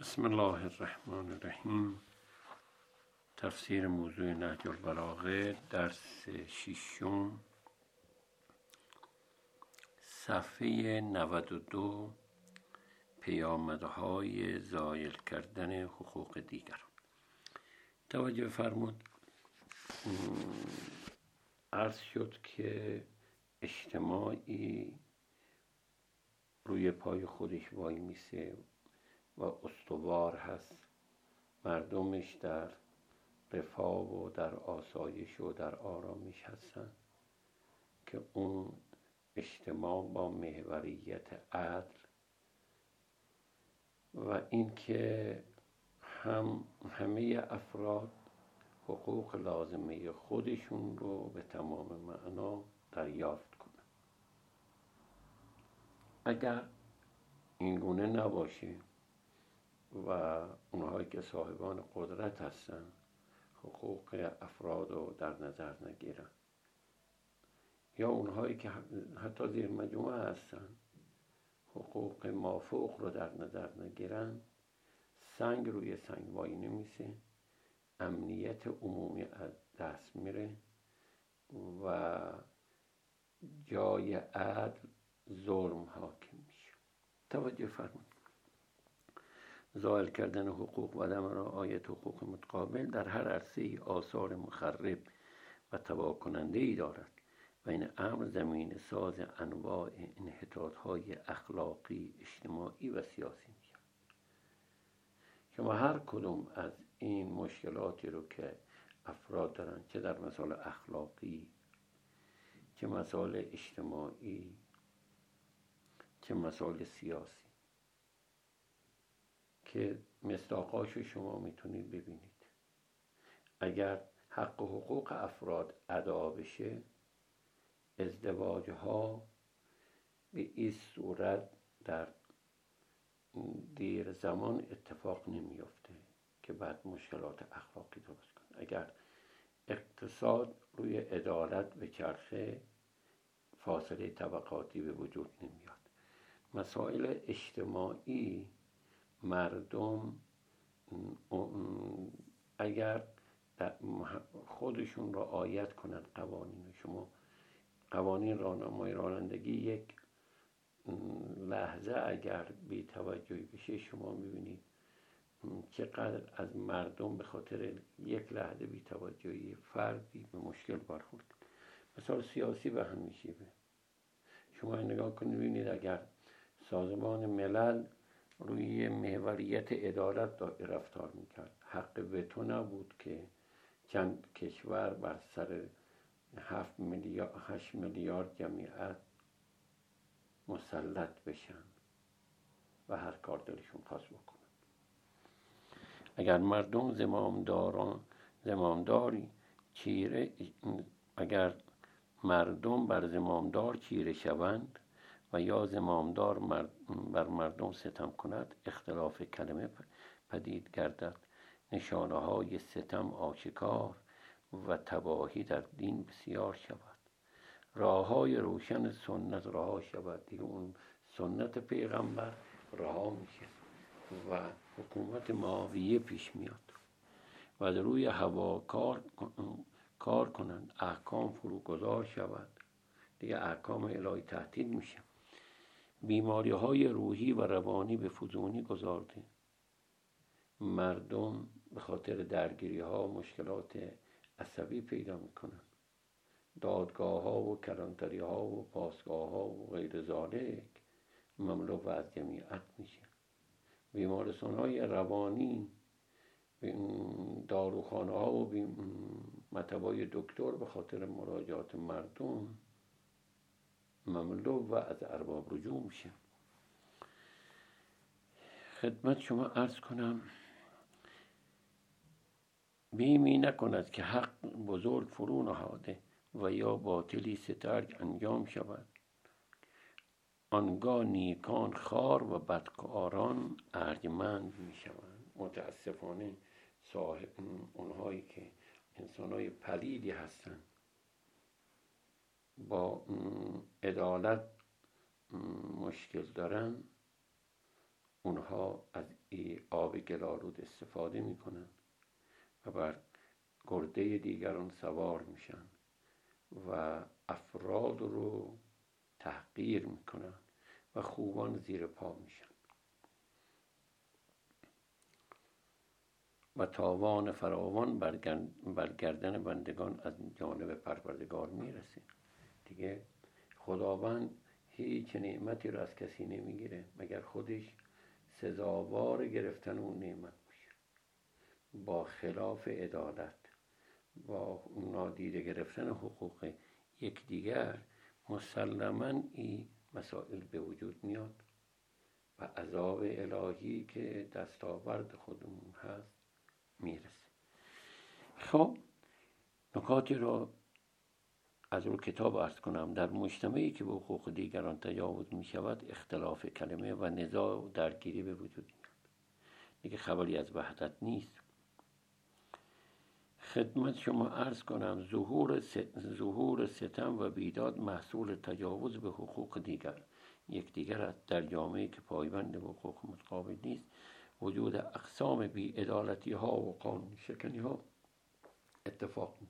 بسم الله الرحمن الرحیم تفسیر موضوع نهج البلاغه درس ششم صفحه 92 پیامدهای زایل کردن حقوق دیگران توجه فرمود عرض شد که اجتماعی روی پای خودش وای میسه و استوار هست. مردمش در رفاه و در آسایش و در آرامش هستن که اون اجتماع با محوریت عدل و اینکه هم همه افراد حقوق لازمه خودشون رو به تمام معنا دریافت کنن. اگر این گونه نباشه و اونهایی که صاحبان قدرت هستن حقوق افراد رو در نظر نگیرن. یا اونهایی که حتی زیر مجموعه هستن حقوق مافوق رو در نظر نگیرن. سنگ روی سنگ وای نمیسه. امنیت عمومی از دست میره و جای عدل ظلم حاکم میشه. توجه فرمون زائل کردن حقوق و عدم رعایت حقوق متقابل در هر عرصه آثار مخرب و تباه کننده ای دارد. و این امر زمین ساز انواع انحطاط های اخلاقی اجتماعی و سیاسی میشه شما هر کدوم از این مشکلاتی رو که افراد دارن چه در مسائل اخلاقی چه مسائل اجتماعی چه مسائل سیاسی که مصداقاش شما می‌تونید ببینید. اگر حق و حقوق افراد ادا بشه ازدواج ها به این صورت در دیر زمان اتفاق نمیافته که بعد مشکلات اخلاقی درست کنه. اگر اقتصاد روی عدالت به چرخه فاصله طبقاتی به وجود نمیاد. مسائل اجتماعی مردم اگر خودشون را آیت کنند قوانین شما. قوانین راهنمای رانندگی یک لحظه اگر بی توجهی بشه شما می‌بینید چقدر از مردم به خاطر یک لحظه بی توجهی فردی به مشکل برخورد. مثال سیاسی به همین شیبه شما نگاه کنید ببینید اگر سازمان ملل روی محوریت عدالت رفتار می‌کرد. حق وتو نبود که چند کشور بر سر هفت میلیارد هشت میلیارد جمعیت مسلط بشن و هر کار دلشون خواست بکنن اگر مردم زمامداران زمامداری چیره اگر مردم بر زمامدار چیره شوند و یا زمامدار بر مردم ستم کند اختلاف کلمه پدید گردد. نشانه های ستم آشکار و تباهی در دین بسیار شود. راه های روشن سنت رها شود. دیگه اون سنت پیغمبر رها میشه و حکومت معاویه پیش میاد و روی هوا کار, کار کنند. احکام فروگذار شود. دیگه احکام الهی تهدید میشه. بیماری های روحی و روانی به فزونی گذارده. مردم به خاطر درگیری ها مشکلات عصبی پیدا می‌کنن دادگاه ها و کلانتری ها و پاسگاه ها و غیر ذالک مملو از جمعیت میشه. بیمارستان های روانی داروخانه ها و مطبای دکتر به خاطر مراجعات مردم مملو و از ارباب رجوع میشه. خدمت شما ارز کنم بیمی نکند که حق بزرگ فرو نهاده و یا باطلی سترگ انجام شود. آنگاه نیکان خار و بدکاران ارجمند می شوند متاسفانه صاحب اونهایی که انسانهای پلیدی هستند با عدالت مشکل دارن اونها از آب گلالود استفاده می‌کنن و بر گرده دیگران سوار میشن و افراد رو تحقیر می‌کنن و خوبان زیر پا میشن. و تاوان فراوان بر گردن بندگان از جانب پروردگار می‌رسه. دیگه خداوند هیچ نعمتی رو از کسی نمی‌گیره مگر خودش سزاوار گرفتن اون نعمت باشه. با خلاف عدالت با نادیده گرفتن حقوق یکدیگر مسلما این مسائل به وجود میاد و عذاب الهی که دستاورد خودمون هست می‌رسه. خب نکاتی رو از اون کتاب ارز کنم در مجتمعی که به حقوق دیگران تجاوز می شود اختلاف کلمه و نزاع و درگیری به وجود میاد. دیگه خبری از وحدت نیست. خدمت شما عرض کنم ظهور, ظهور ستم و بیداد محصول تجاوز به حقوق دیگر. یکدیگر است در جامعه که پایبند به حقوق متقابل نیست. وجود اقسام ادالتی ها و قانون شکنی ها اتفاق می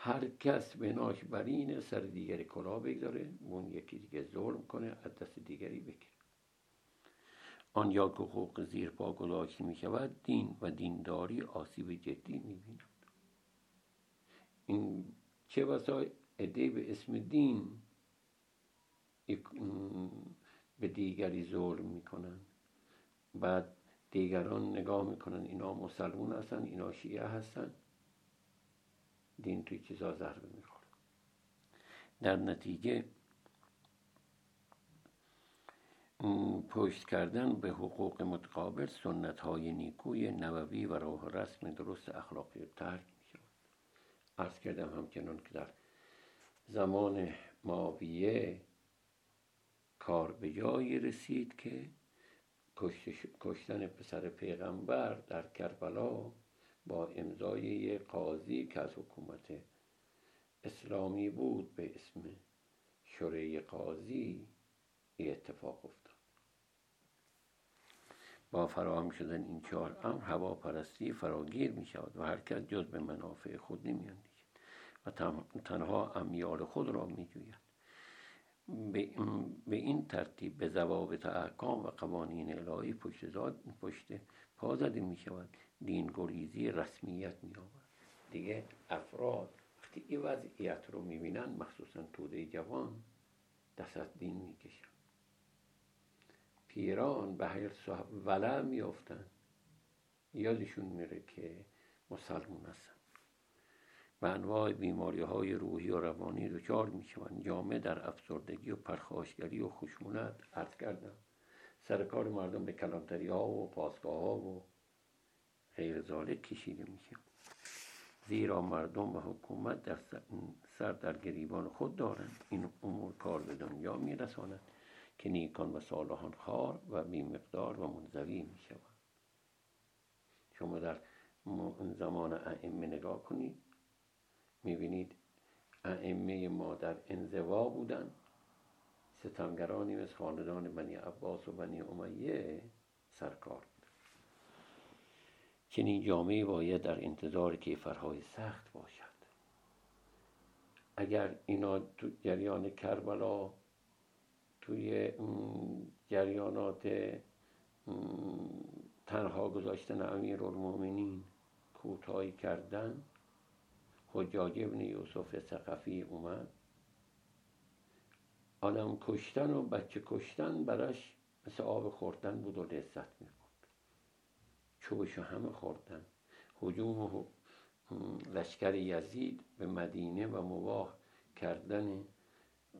هر کس به ناش برین سر دیگری کلا بگذاره اون یکی دیگه ظلم کنه از دست دیگری بگیره. آنجا که حقوق زیر پا گذاشته می شود دین و دینداری آسیب جدی می بینند این چه بسا عده به اسم دین به دیگری ظلم می‌کنن بعد دیگران نگاه می‌کنن اینا مسلمون هستن اینا شیعه هستن. دین توی چیزا ضربه می‌خوره. در نتیجه پشت کردن به حقوق متقابل سنت های نیکوی نووی و راه رسم درست اخلاقی ترک می عرض کردم همچنان که در زمان ماویه کار به جایی رسید که کشتن پسر پیغمبر در کربلا با امضای یک قاضی که از حکومت اسلامی بود به اسم شوره قاضی ای اتفاق افتاد. با فراهم شدن این چهار امر هواپرستی فراگیر می شود و هرکس جز به منافع خود نمی و تنها امیال خود را می جوید به این ترتیب به ضوابط احکام و قوانین الهی پشت, پشت پا زده می شود. دین گریزی رسمیت می آورد. دیگه افراد وقتی این وضعیت رو می بینن مخصوصا توده جوان دست از دین می کشن. پیران به حیر صحب ولع می افتن. یادشون میره که مسلمون هستن. به انواع بیماری های روحی و روانی دچار می شوند. جامعه در افسردگی و پرخاشگری و خشونت عرض کردم. سر کار مردم به کلانتری ها و پاسگاه ها و غیر ذالک کشیده میشه. زیرا مردم و حکومت در سر در گریبان خود دارند. این امور کار به دنیا میرساند که نیکان و صالحان خار و بی مقدار و منزوی می شوند شما در زمان ائمه نگاه کنید. می‌بینید ائمه ما در انزوا بودن ستمگرانی مثل خاندان بنی عباس و بنی امیه سرکار چنین جامعه باید در انتظار کیفرهای سخت باشد. اگر اینا تو جریان کربلا توی جریانات تنها گذاشتن امیر المومنین کوتاهی کردن حجاج ابن یوسف سقفی اومد. آدم کشتن و بچه کشتن براش مثل آب خوردن بود و لذت می بود چوبشو همه خوردن. حجوم لشکر یزید به مدینه و مباه کردن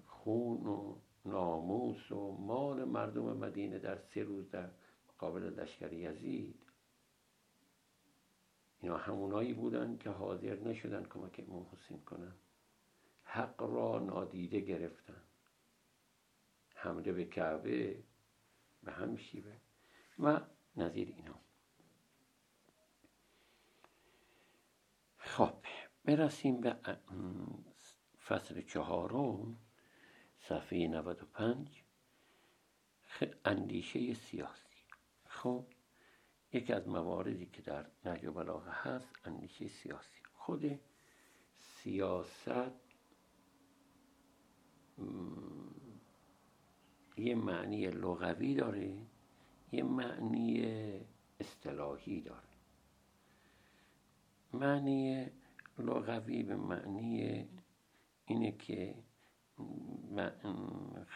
خون و ناموس و مال مردم مدینه در سه روز در مقابل لشکر یزید. اینا همونایی بودن که حاضر نشدن کمک امام حسین کنن. حق را نادیده گرفتن. حمله به کعبه به هم شیوه. و نظیر اینا. خب برسیم به فصل چهارم صفحه 95 اندیشه سیاسی. خب یکی از مواردی که در نهج بلاغه هست اندیشه سیاسی. خود سیاست یه معنی لغوی داره یه معنی اصطلاحی داره. معنی لغوی به معنی اینه که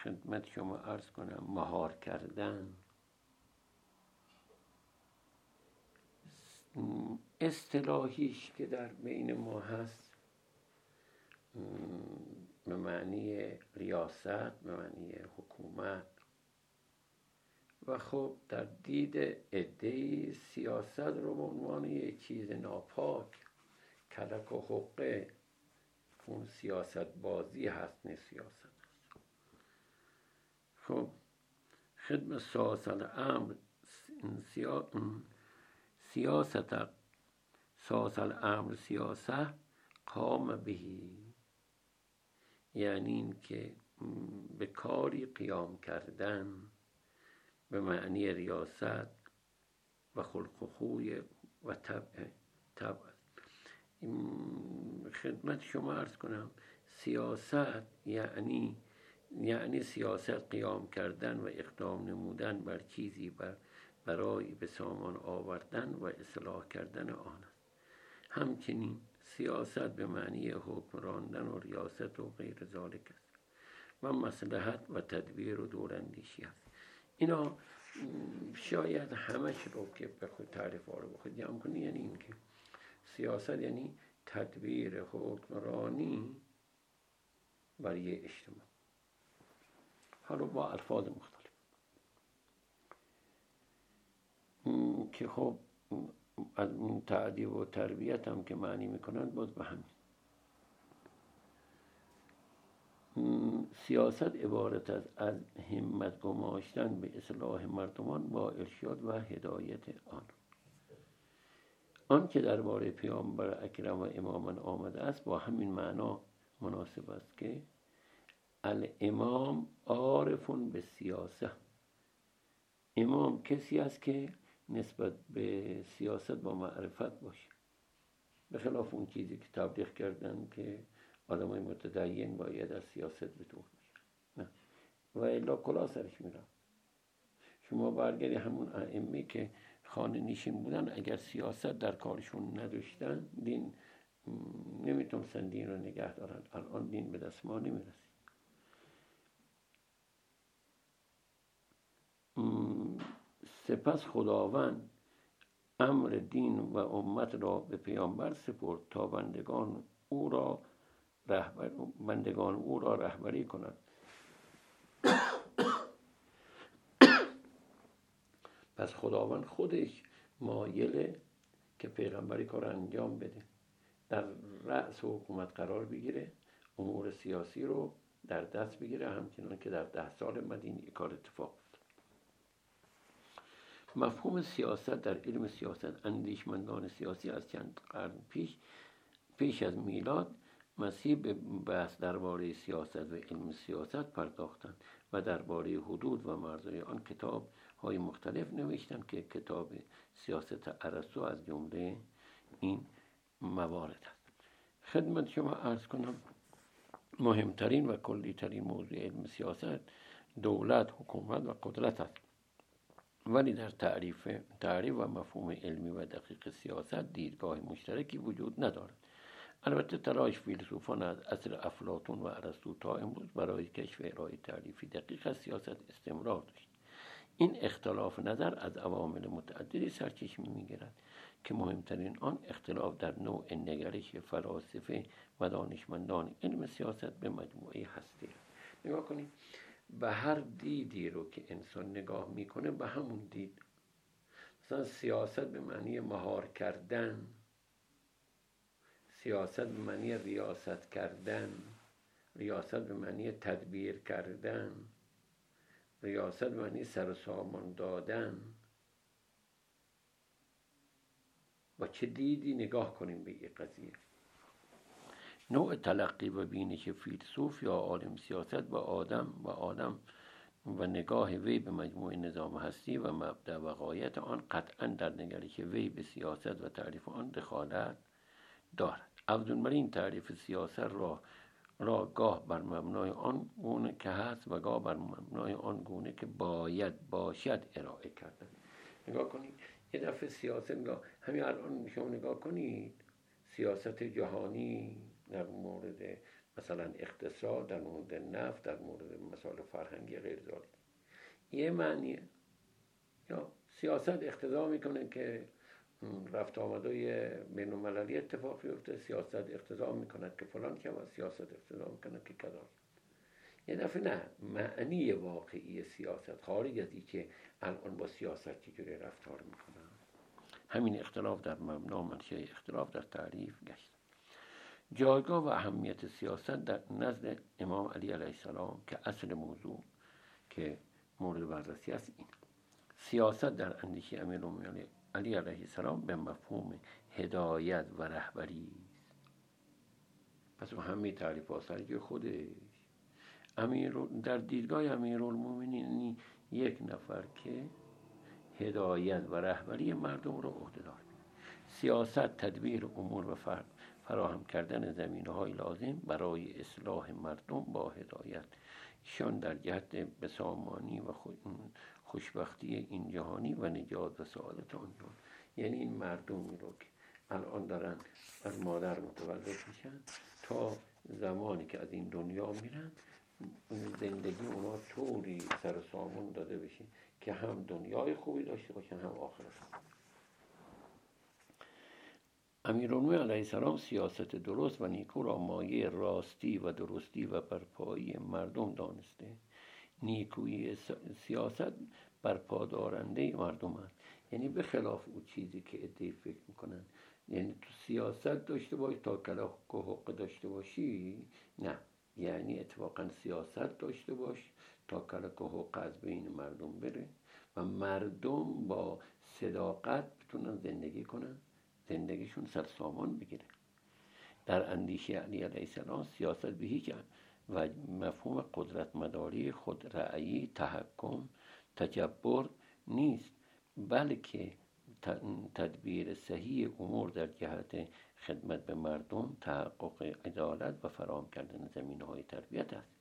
خدمت شما ارز کنم مهار کردن. اصطلاحیش که در بین ما هست به معنی ریاست به معنی حکومت. و خب در دید عده سیاست رو به عنوان یک چیز ناپاک کلک و حقه اون سیاست بازی هست نه سیاست هست. خب خدمت سیاست امر سیاست ساس الامر سیاست قام بهی. یعنی این که به کاری قیام کردن به معنی ریاست و خلق و خوی و طبع طبع. خدمت شما ارز کنم سیاست یعنی یعنی سیاست قیام کردن و اقدام نمودن بر چیزی بر برای به سامان آوردن و اصلاح کردن آن است. همچنین سیاست به معنی حکمراندن و ریاست و غیر ذالک است. و مسلحت و تدبیر و دوراندیشی است. اینا شاید همش رو که به خود تعریف رو بخود جمع کنی یعنی این که سیاست یعنی تدبیر حکمرانی برای اجتماع. حالا با الفاظ مختلف. که خب از تعدیب و تربیت هم که معنی می‌کنند باز به همین. سیاست عبارت از از همت گماشتن به اصلاح مردمان با ارشاد و هدایت آن. آن که درباره پیامبر اکرم و امامان آمده است با همین معنا مناسب است که الامام عارفون به سیاست. امام کسی است که نسبت به سیاست با معرفت باشه. به خلاف اون چیزی که تبلیغ کردن که آدم های متدین باید از سیاست به دور نه. و الا کلا سرش میرم شما برگردی همون ائمه که خانه نیشین بودن اگر سیاست در کارشون نداشتن دین نمی‌تونستن دین رو نگه دارن. الان دین به دست ما نمی‌رسید سپس خداوند امر دین و امت را به پیامبر سپرد تا بندگان او را رهبر بندگان او را رهبری کنند پس خداوند خودش مایله که پیغمبری کار انجام بده. در رأس حکومت قرار بگیره امور سیاسی رو در دست بگیره همچنان که در ده سال مدینه کار اتفاق مفهوم سیاست در علم سیاست اندیشمندان سیاسی از چند قرن پیش پیش از میلاد مسیح به بحث درباره سیاست و علم سیاست پرداختند و درباره حدود و مرزهای آن کتاب های مختلف نوشتند که کتاب سیاست ارسطو از جمله این موارد است. خدمت شما ارز کنم مهمترین و کلیترین موضوع علم سیاست دولت حکومت و قدرت است. ولی در تعریف تعریف و مفهوم علمی و دقیق سیاست دیدگاه مشترکی وجود ندارد. البته تلاش فیلسوفان از اصل افلاتون و ارسطو تا امروز برای کشف ارائه تعریفی دقیق از سیاست استمرار داشت. این اختلاف نظر از عوامل متعددی سرچشمه می‌گیرد که مهمترین آن اختلاف در نوع نگرش فلاسفه و دانشمندان علم سیاست به مجموعه هستی نگاه کنید. به هر دیدی رو که انسان نگاه می‌کنه به همون دید. مثلا سیاست به معنی مهار کردن سیاست به معنی ریاست کردن ریاست به معنی تدبیر کردن ریاست به معنی سر سامان دادن. با چه دیدی نگاه کنیم به این قضیه. نوع تلقی و بینش فیلسوف یا عالم سیاست و آدم و آدم و نگاه وی به مجموع نظام هستی و مبدع و غایت آن قطعا در نگرش وی به سیاست و تعریف آن دخالت دارد. افزون بر این تعریف سیاست را را گاه بر مبنای آن گونه که هست و گاه بر مبنای آن گونه که باید باشد ارائه کردن نگاه کنید یه دفعه سیاست نگاه همین الان شما نگاه کنید سیاست جهانی در مورد مثلا اقتصاد در مورد نفت در مورد مسائل فرهنگی غیر یه معنیه. یا سیاست اقتضا می‌کنه که رفت آمدای بین المللی اتفاق بیفته سیاست اقتضا می‌کند که فلان و سیاست اقتضا می‌کند که کذا یه دفعه نه معنی واقعی سیاست خارج از که الان با سیاست چجوری رفتار می‌کنن همین اختلاف در مبنا منشه اختلاف در تعریف گشت. جایگاه و اهمیت سیاست در نزد امام علی علیه السلام که اصل موضوع که مورد بررسی است این. سیاست در اندیشه امیر علی علیه السلام به مفهوم هدایت و رهبری پس همه تعریف آسرگی خودش. امیر در دیدگاه امیرالمومنین یک نفر که هدایت و رهبری مردم رو عهده دار سیاست تدبیر امور و فراهم کردن زمینه های لازم برای اصلاح مردم با هدایت. شان در جهت بسامانی و خوشبختی این جهانی و نجات و سعادت آن یعنی این مردمی رو که الان دارن از مادر متولد میشن تا زمانی که از این دنیا میرن زندگی اونا طوری سر سامون داده بشه که هم دنیای خوبی داشته باشن هم آخرت. امیرالمومنین علیه السلام سیاست درست و نیکو را مایه راستی و درستی و برپایی مردم دانسته. نیکویی سیاست برپادارنده مردم است. یعنی به خلاف او چیزی که ادهی فکر می‌کنن یعنی تو سیاست داشته باش تا کلاک و حق داشته باشی نه. یعنی اتفاقا سیاست داشته باش تا کلاک و حق از بین مردم بره و مردم با صداقت بتونن زندگی کنن. زندگیشون سرسامان بگیره. در اندیشه علی علیه السلام سیاست به هیچ و مفهوم قدرت مداری خود رأیی تحکم تجبر نیست بلکه تدبیر صحیح امور در جهت خدمت به مردم تحقق عدالت و فرام کردن زمین های تربیت است.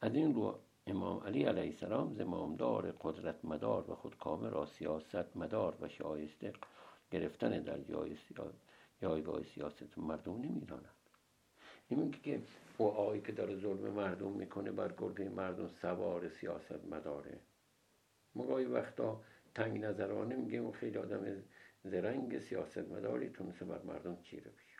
از این رو امام علی علیه السلام زمامدار قدرت مدار و خودکامه را سیاست مدار و شایسته گرفتن در جای جایگاه سیاست مردم نمی‌دانند نمیگه که او آقایی که داره ظلم مردم می‌کنه بر گرده مردم سوار سیاست مداره. مگاهی وقتا تنگ نظرانه میگه اون خیلی آدم زرنگ سیاست مداری تونسته بر مردم چیره بشه.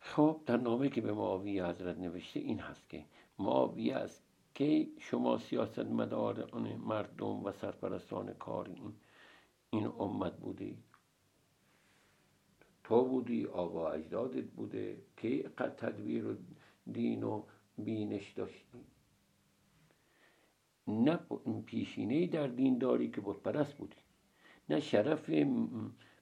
خب در نامه که به معاویه حضرت نوشته این هست که معاویه است که شما سیاست مدار مردم و سرپرستان کار این, این امت بودی. تو بودی آقا اجدادت بوده. که قد تدبیر و دین و بینش داشتی؟ نه پیشینه در دینداری که پرست بودی. نه شرف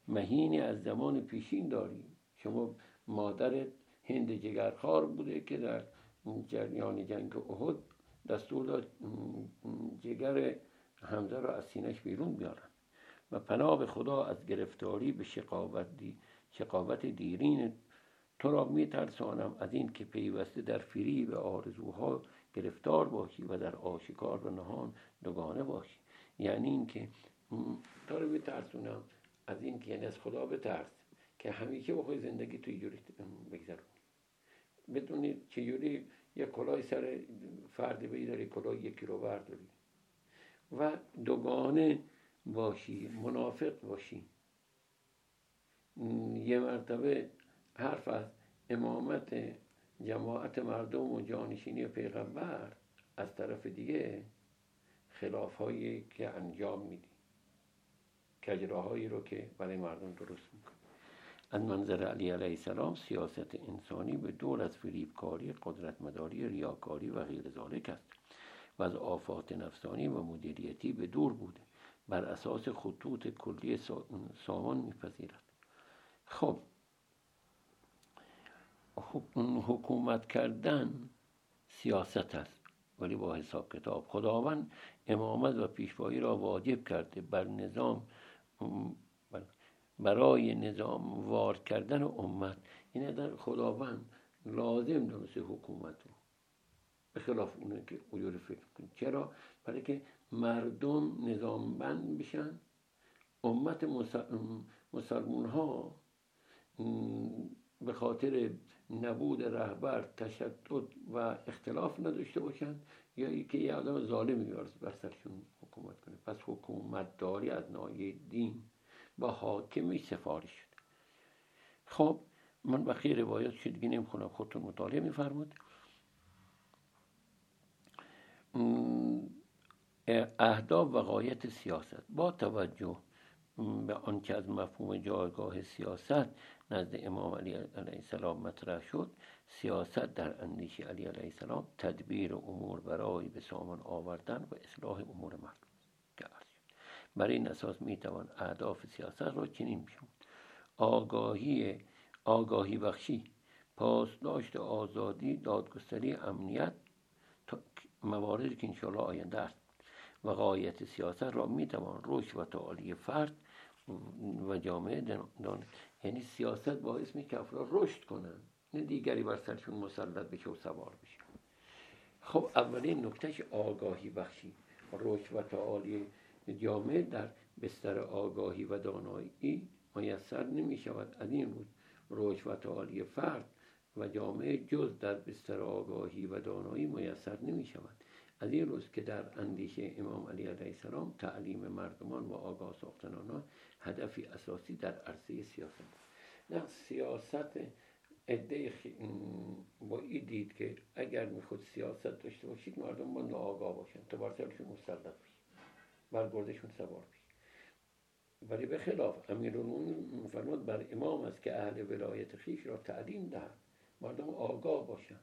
مهین از زمان پیشین داری. شما مادرت هند جگرخار بوده که در جریان جنگ احد دستور داد جگر حمزه را از سینش بیرون بیارن. و پناه به خدا از گرفتاری به شقاوت, دی شقاوت دیرین تو را می ترسانم از این که پیوسته در فری و آرزوها گرفتار باشی و در آشکار و نهان دوگانه باشی. یعنی اینکه تو رو بترسونم از این که یعنی از خدا بترس که همیشه بخوای زندگی توی جوری بگذرونی. بدونی چجوری یه کلاه سر فردی بیداری کلاه یکی رو برداری. و دوگانه باشی منافق باشی. یه مرتبه حرف از امامت جماعت مردم و جانشینی پیغمبر از طرف دیگه خلاف هایی که انجام میدی. کجراهایی رو که برای مردم درست می‌کنه از منظر علی علیه السلام سیاست انسانی به دور از فریبکاری قدرت مداری ریاکاری و غیر ذالک است. و از آفات نفسانی و مدیریتی به دور بوده. بر اساس خطوط کلی سامان میپذیرد. خب. حکومت کردن سیاست است ولی با حساب کتاب. خداوند امامت و پیشوایی را واجب کرده بر نظام برای نظام وارد کردن امت. این در خداوند لازم دانسته حکومت رو. به خلاف اونه که اجور فکر کنید. چرا؟ برای که مردم نظام بند بشن امت مسلمون ها به خاطر نبود رهبر تشدد و اختلاف نداشته باشند یا اینکه یه آدم ظالمی بر سرشون حکومت کنه. پس حکومت داری از نایه دین با حاکمی سفارش شد. خب من بقیه روایات که دیگه نمی‌خونم خودتون مطالعه میفرمود اهداف و قایت سیاست. با توجه به آنکه از مفهوم جایگاه سیاست نزد امام علی علیه السلام مطرح شد سیاست در اندیشه علی علیه السلام تدبیر امور برای به سامان آوردن و اصلاح امور مردم برای این اساس می‌توان اهداف سیاست را چنین بشمود آگاهی آگاهی بخشی پاسداشت آزادی دادگستری امنیت مواردی که انشاءالله آینده است. و سیاست را می‌توان رشد و تعالی فرد و جامعه دان یعنی سیاست باعث می که افراد رشد کنن نه دیگری بر سرشون مسلط بشه و سوار بشه. خب اولین نکتهش آگاهی بخشی. رشد و تعالی جامعه در بستر آگاهی و دانایی میسر نمی شود از این روز رشد و تعالی فرد و جامعه جز در بستر آگاهی و دانایی میسر نمی شود از این روز که در اندیشه امام علی علیه السلام تعلیم مردمان و آگاه ساختن آنها هدفی اساسی در عرصه سیاست نه سیاست عده با این دید که اگر میخود سیاست داشته باشید مردم با ناآگاه باشن. تا بر سرشون مسلط بشید بر گردشون سوار بشید ولی به خلاف امیرالمومنین میفرماد بر امام است که اهل ولایت خیش را تعلیم دهد. مردم آگاه باشند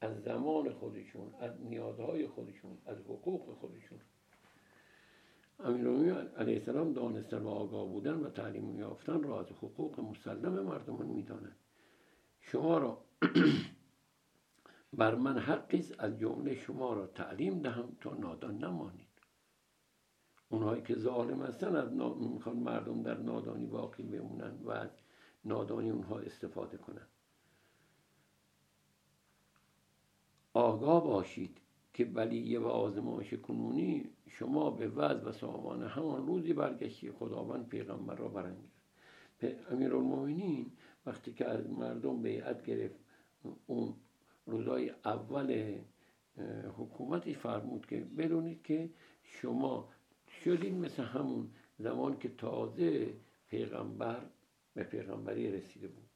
از زمان خودشون از نیازهای خودشون از حقوق خودشون. امیرالمومنین علیه السلام دانستن و آگاه بودن و تعلیم یافتن را از حقوق مسلم مردمان می‌دانند شما را بر من حقی از جمله شما را تعلیم دهم تا نادان نمانید. اونهایی که ظالم هستن از می‌خوان مردم در نادانی باقی بمونن و از نادانی اونها استفاده کنند آگاه باشید که ولی و آزمایش کنونی شما به وضع و سامان همان روزی برگشتی خداوند پیغمبر را برانگیخت. امیرالمومنین وقتی که از مردم بیعت گرفت اون روزای اول حکومتی فرمود که بدونید که شما شدید مثل همون زمان که تازه پیغمبر به پیغمبری رسیده بود.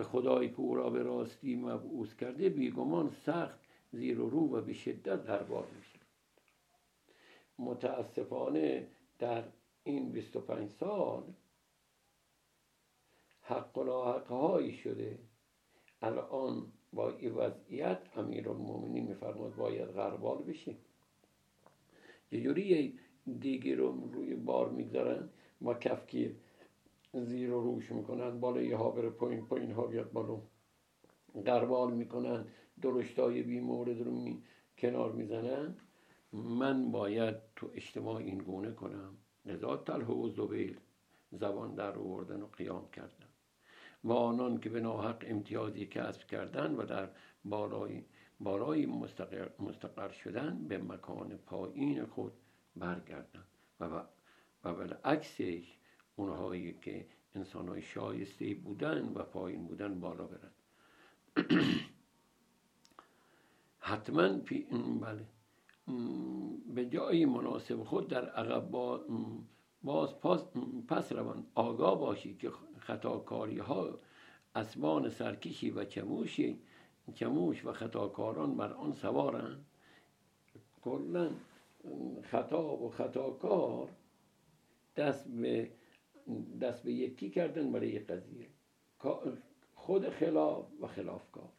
به خدایی که او را به راستی مبعوث کرده بیگمان سخت زیر و رو و به شدت دربار میشه متاسفانه در این 25 سال حق و هایی شده. الان با این وضعیت المومنین میفرماد باید غربال بشه. یه جوری دیگه رو روی بار می‌گذارن؟ ما کفگیر زیر و روش می‌کنن بالا ها بره پایین پایین ها بیاد بالا. قربال می‌کنن درشتای بی مورد رو می... کنار می‌زنن. من باید تو اجتماع این گونه کنم. لذا تله و زبیر زبان در آوردن و قیام کردن. و آنان که به ناحق امتیازی کسب کردن و در بالای بالای مستقر, مستقر شدن به مکان پایین خود برگردن. و و بالعکسش اونهایی که انسان های شایسته بودن و پایین بودن بالا برن. حتما بله. به جای مناسب خود در عقب باز پس, پس روان. آگاه باشی که خطاکاری ها اسبان سرکشی و چموشی چموش و خطاکاران بر آن سوارند کلا خطا و خطاکار دست به دست به یکی کردن برای قضیه. خود خلاف و خلافکار.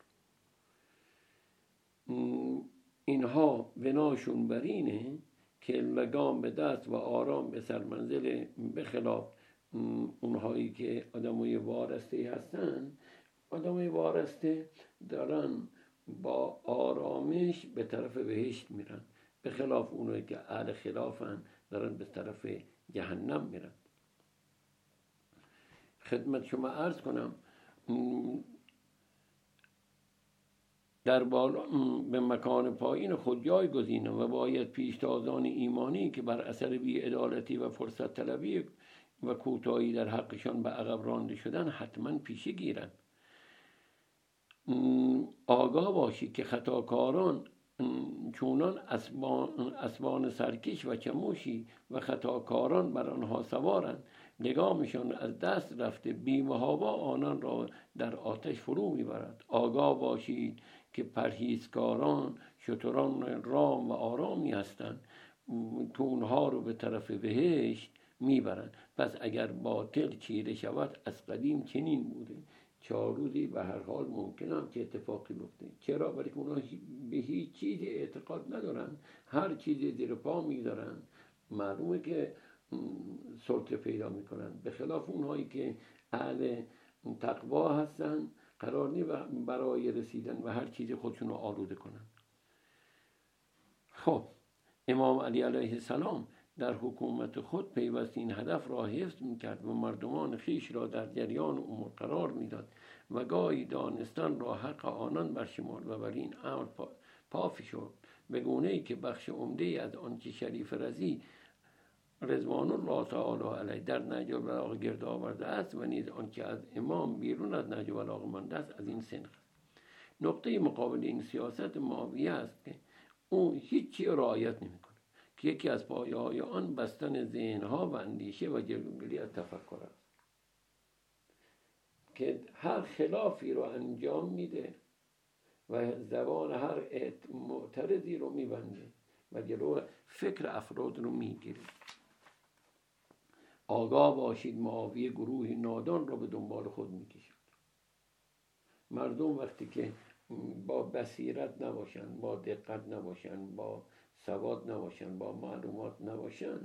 اینها بناشون بر اینه که لگام به دست و آرام به سرمنزل به خلاف اونهایی که آدمای وارسته هستن آدمای وارسته دارن با آرامش به طرف بهشت میرن. به خلاف اونایی که اهل خلافن دارن به طرف جهنم میرن. خدمت شما عرض کنم. در بالا به مکان پایین خود جای گزینه و باید پیشتازان ایمانی که بر اثر بیعدالتی و فرصت طلبی و کوتاهی در حقشان به عقب رانده شدن حتما پیشه گیرند آگاه باشی که خطاکاران چونان اسبان, اسبان سرکش و چموشی و خطاکاران بر آنها سوارند. نگامشان از دست رفته بیمهابا آنان را در آتش فرو می‌برد. آگاه باشید که پرهیزکاران شتران رام و آرامی هستند. تو اونها رو به طرف بهشت می‌برند. پس اگر باطل چیره شود از قدیم چنین بوده. چهار روزی به هر حال ممکن هم که اتفاقی بفته چرا؟ برای اونا به هیچ چیزی اعتقاد ندارن هر چیزی زیر پا می‌ذارن معلومه که سلطه پیدا می‌کنن به خلاف اونهایی که اهل تقوا هستن قرار نی برای رسیدن و هر چیزی خودشون رو آلوده کنن. خب امام علی علیه السلام در حکومت خود پیوست این هدف را حفظ می‌کرد و مردمان خیش را در جریان امور قرار می‌داد و گاهی دانستن را حق آنان برشمرد و بر این امر پافی شد به گونه ای که بخش عمده از آنچه شریف رزی رضوان الله تعالی علیه در نهج البلاغه گرد آورده است و نیز آنچه از امام بیرون از نهج البلاغه مانده است از این سنخ نقطه مقابل این سیاست معاویه است که او هیچی رعایت نمی‌کنه که یکی از پایه های آن بستن ذهنها و اندیشه و جلوگیری از تفکر است. که هر خلافی رو انجام میده و زبان هر معترضی رو میبنده و جلو فکر افراد رو می‌گیره. آگاه باشید معاویه گروهی نادان را به دنبال خود می‌کشد. مردم وقتی که با بصیرت نباشن با دقت نباشن با سواد نباشن با معلومات نباشن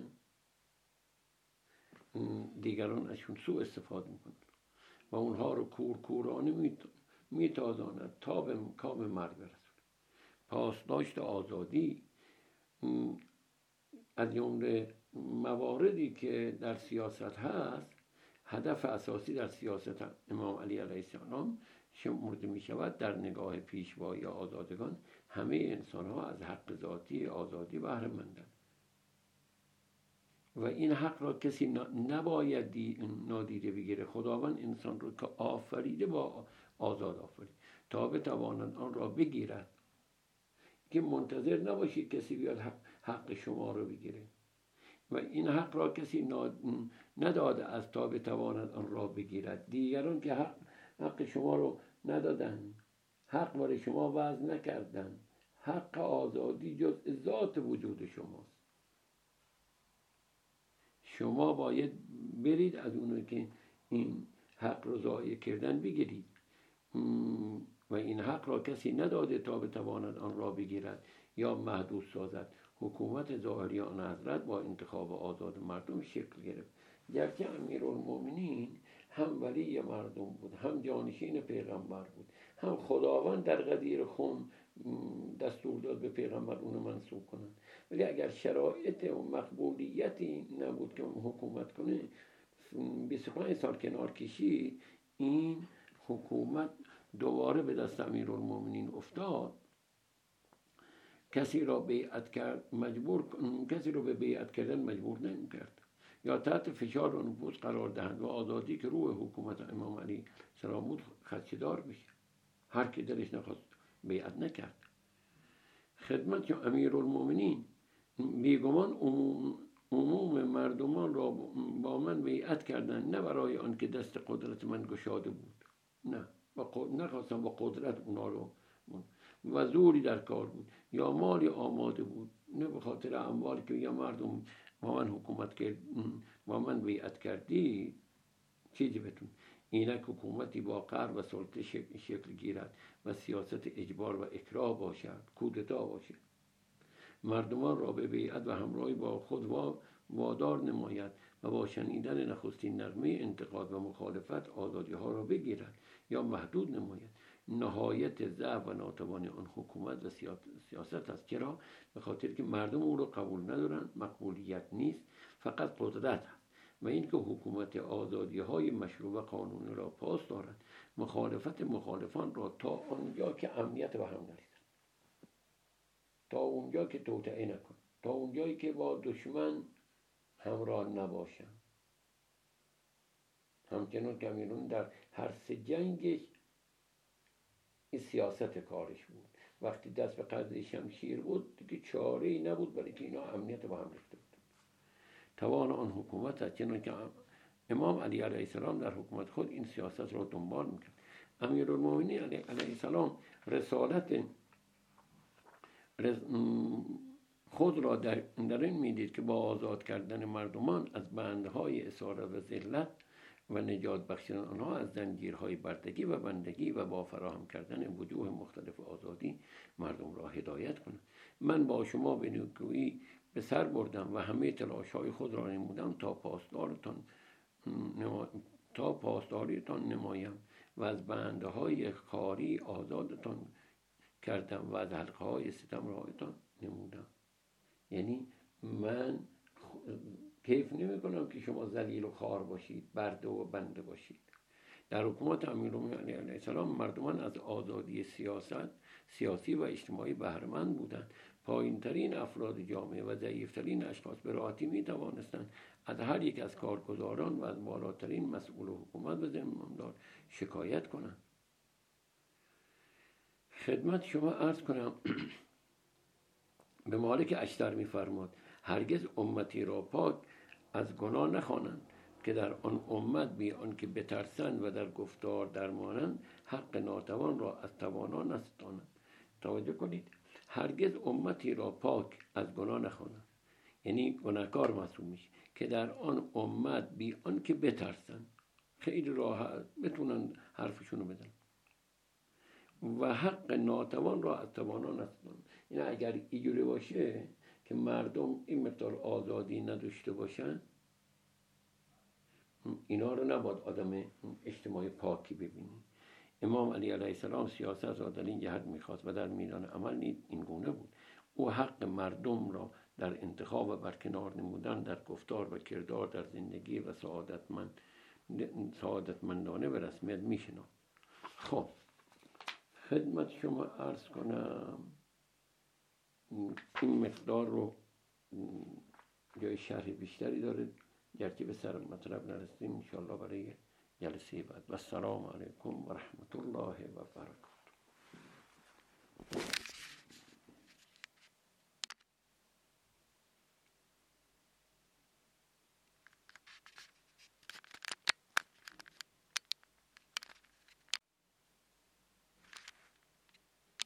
دیگران ازشون سوء استفاده می‌کنن و اونها رو کور کورانه میتازاند تا به کام مرگ برسند. پاسداشت آزادی از جمله مواردی که در سیاست هست هدف اساسی در سیاست امام علی علیه السلام شمرده می شود در نگاه پیشوایی آزادگان همه انسان ها از حق ذاتی آزادی بهره مندند و این حق را کسی نباید نادیده بگیره. خداوند انسان رو که آفریده با آزاد آفرید. تا بتواند آن را بگیرد که منتظر نباشید کسی بیاد حق شما رو بگیره. و این حق را کسی نداده از تا بتواند آن را بگیرد. دیگران که حق, حق شما رو ندادن حق برای شما وضع نکردن. حق آزادی جز ذات وجود شماست. شما باید برید از اونو که این حق رو ضایع کردن بگیرید. و این حق را کسی نداده تا بتواند آن را بگیرد یا محدود سازد. حکومت ظاهریان حضرت با انتخاب آزاد مردم شکل گرفت. گرچه امیرالمؤمنین هم ولی مردم بود هم جانشین پیغمبر بود هم خداوند در قدیر خون دستور داد به پیغمبر اونو منصوب کنن ولی اگر شرایط و مقبولیتی نبود که حکومت کنه 25 سال کنار کشی این حکومت دوباره به دست امیرالمؤمنین افتاد. کسی را بیعت کرد مجبور کسی را به بیعت کردن مجبور نمی‌کرد. یا تحت فشار و نفوذ قرار دهند و آزادی که روح حکومت امام علی سلام بود خدشدار بشه. هر کی دلش نخواست بیعت نکرد. خدمت امیر المومنین بیگمان عموم, عموم مردمان را با من بیعت کردن نه برای آنکه دست قدرت من گشاده بود. نه. نخواستم با قدرت اونا رو و زوری در کار بود. یا مالی آماده بود. نه به خاطر اموالی که یا مردم با من حکومت کرد با من بیعت کردی چیزی بتون. اینک حکومتی با قهر و سلطه شکل گیرد و سیاست اجبار و اکراه باشد کودتا باشد. مردمان را به بیعت و همراهی با خود وادار نماید و با شنیدن نخستین نغمه انتقاد و مخالفت آزادی ها را بگیرد یا محدود نماید. نهایت ضعف و ناتوانی آن حکومت و سیاست است. چرا؟ به خاطر که مردم او را قبول ندارند مقبولیت نیست فقط قدرت است. و اینکه حکومت آزادی های مشروع و قانونی را پاس دارد مخالفت مخالفان را تا آنجا که امنیت به هم نریزد. تا اونجا که توطعه نکن. تا اونجایی که با دشمن همراه نباشن همچنان کمیرون در هر سه جنگش این سیاست کارش بود. وقتی دست به قضیه شمشیر بود دیگه چاره ای نبود برای که اینا امنیت با هم ریخته بود توان آن حکومت است چنان که امام علی علیه السلام در حکومت خود این سیاست را دنبال می‌کرد. امیر المومنین علیه السلام رسالت خود را در, در این می‌دید که با آزاد کردن مردمان از بندهای اسارت و ذلت و نجات بخشیدن آنها از زنجیرهای بردگی و بندگی و با فراهم کردن وجوه مختلف آزادی مردم را هدایت کنم من با شما به نکویی به سر بردم و همه تلاش های خود را نمودم تا پاسدارتان تا پاسداریتان نمایم و از بنده های خاری آزادتان کردم و از حلقه های ستم رایتان نمودم. یعنی من کیف نمی کنم که شما ذلیل و خار باشید برده و بنده باشید. در حکومت امیرالمومنین علیه السلام مردمان از آزادی سیاست سیاسی و اجتماعی بهرمند بودند. پایینترین افراد جامعه و ضعیفترین اشخاص به راحتی می توانستند از هر یک از کارگزاران و از بالاترین مسئول حکومت و زمامدار شکایت کنند. خدمت شما عرض کنم به مالک اشتر میفرماد هرگز امتی را پاک از گناه نخوانند که در آن امت بی آنکه بترسند و در گفتار درمانند حق ناتوان را از توانان نستانند. توجه کنید هرگز امتی را پاک از گناه نخوانند. یعنی گناهکار محسوب میشه که در آن امت بی آنکه بترسند. خیلی راحت بتونن حرفشونو بدن. و حق ناتوان را از توانان نستانند. این یعنی اگر اینجوری باشه که مردم این مقدار آزادی نداشته باشن اینا رو نباید آدم اجتماعی پاکی ببینی. امام علی علیه السلام سیاست را در این جهت می‌خواست و در میدان عمل این گونه بود. او حق مردم را در انتخاب و برکنار نمودن در گفتار و کردار در زندگی و سعادتمند سعادتمندانه به رسمیت میشناخت. خب خدمت شما عرض کنم. این مقدار رو جای شرح بیشتری داره گرچه به سر مطلب نرسیم انشاءالله برای جلسه بعد. و السلام علیکم و رحمت الله و برکاته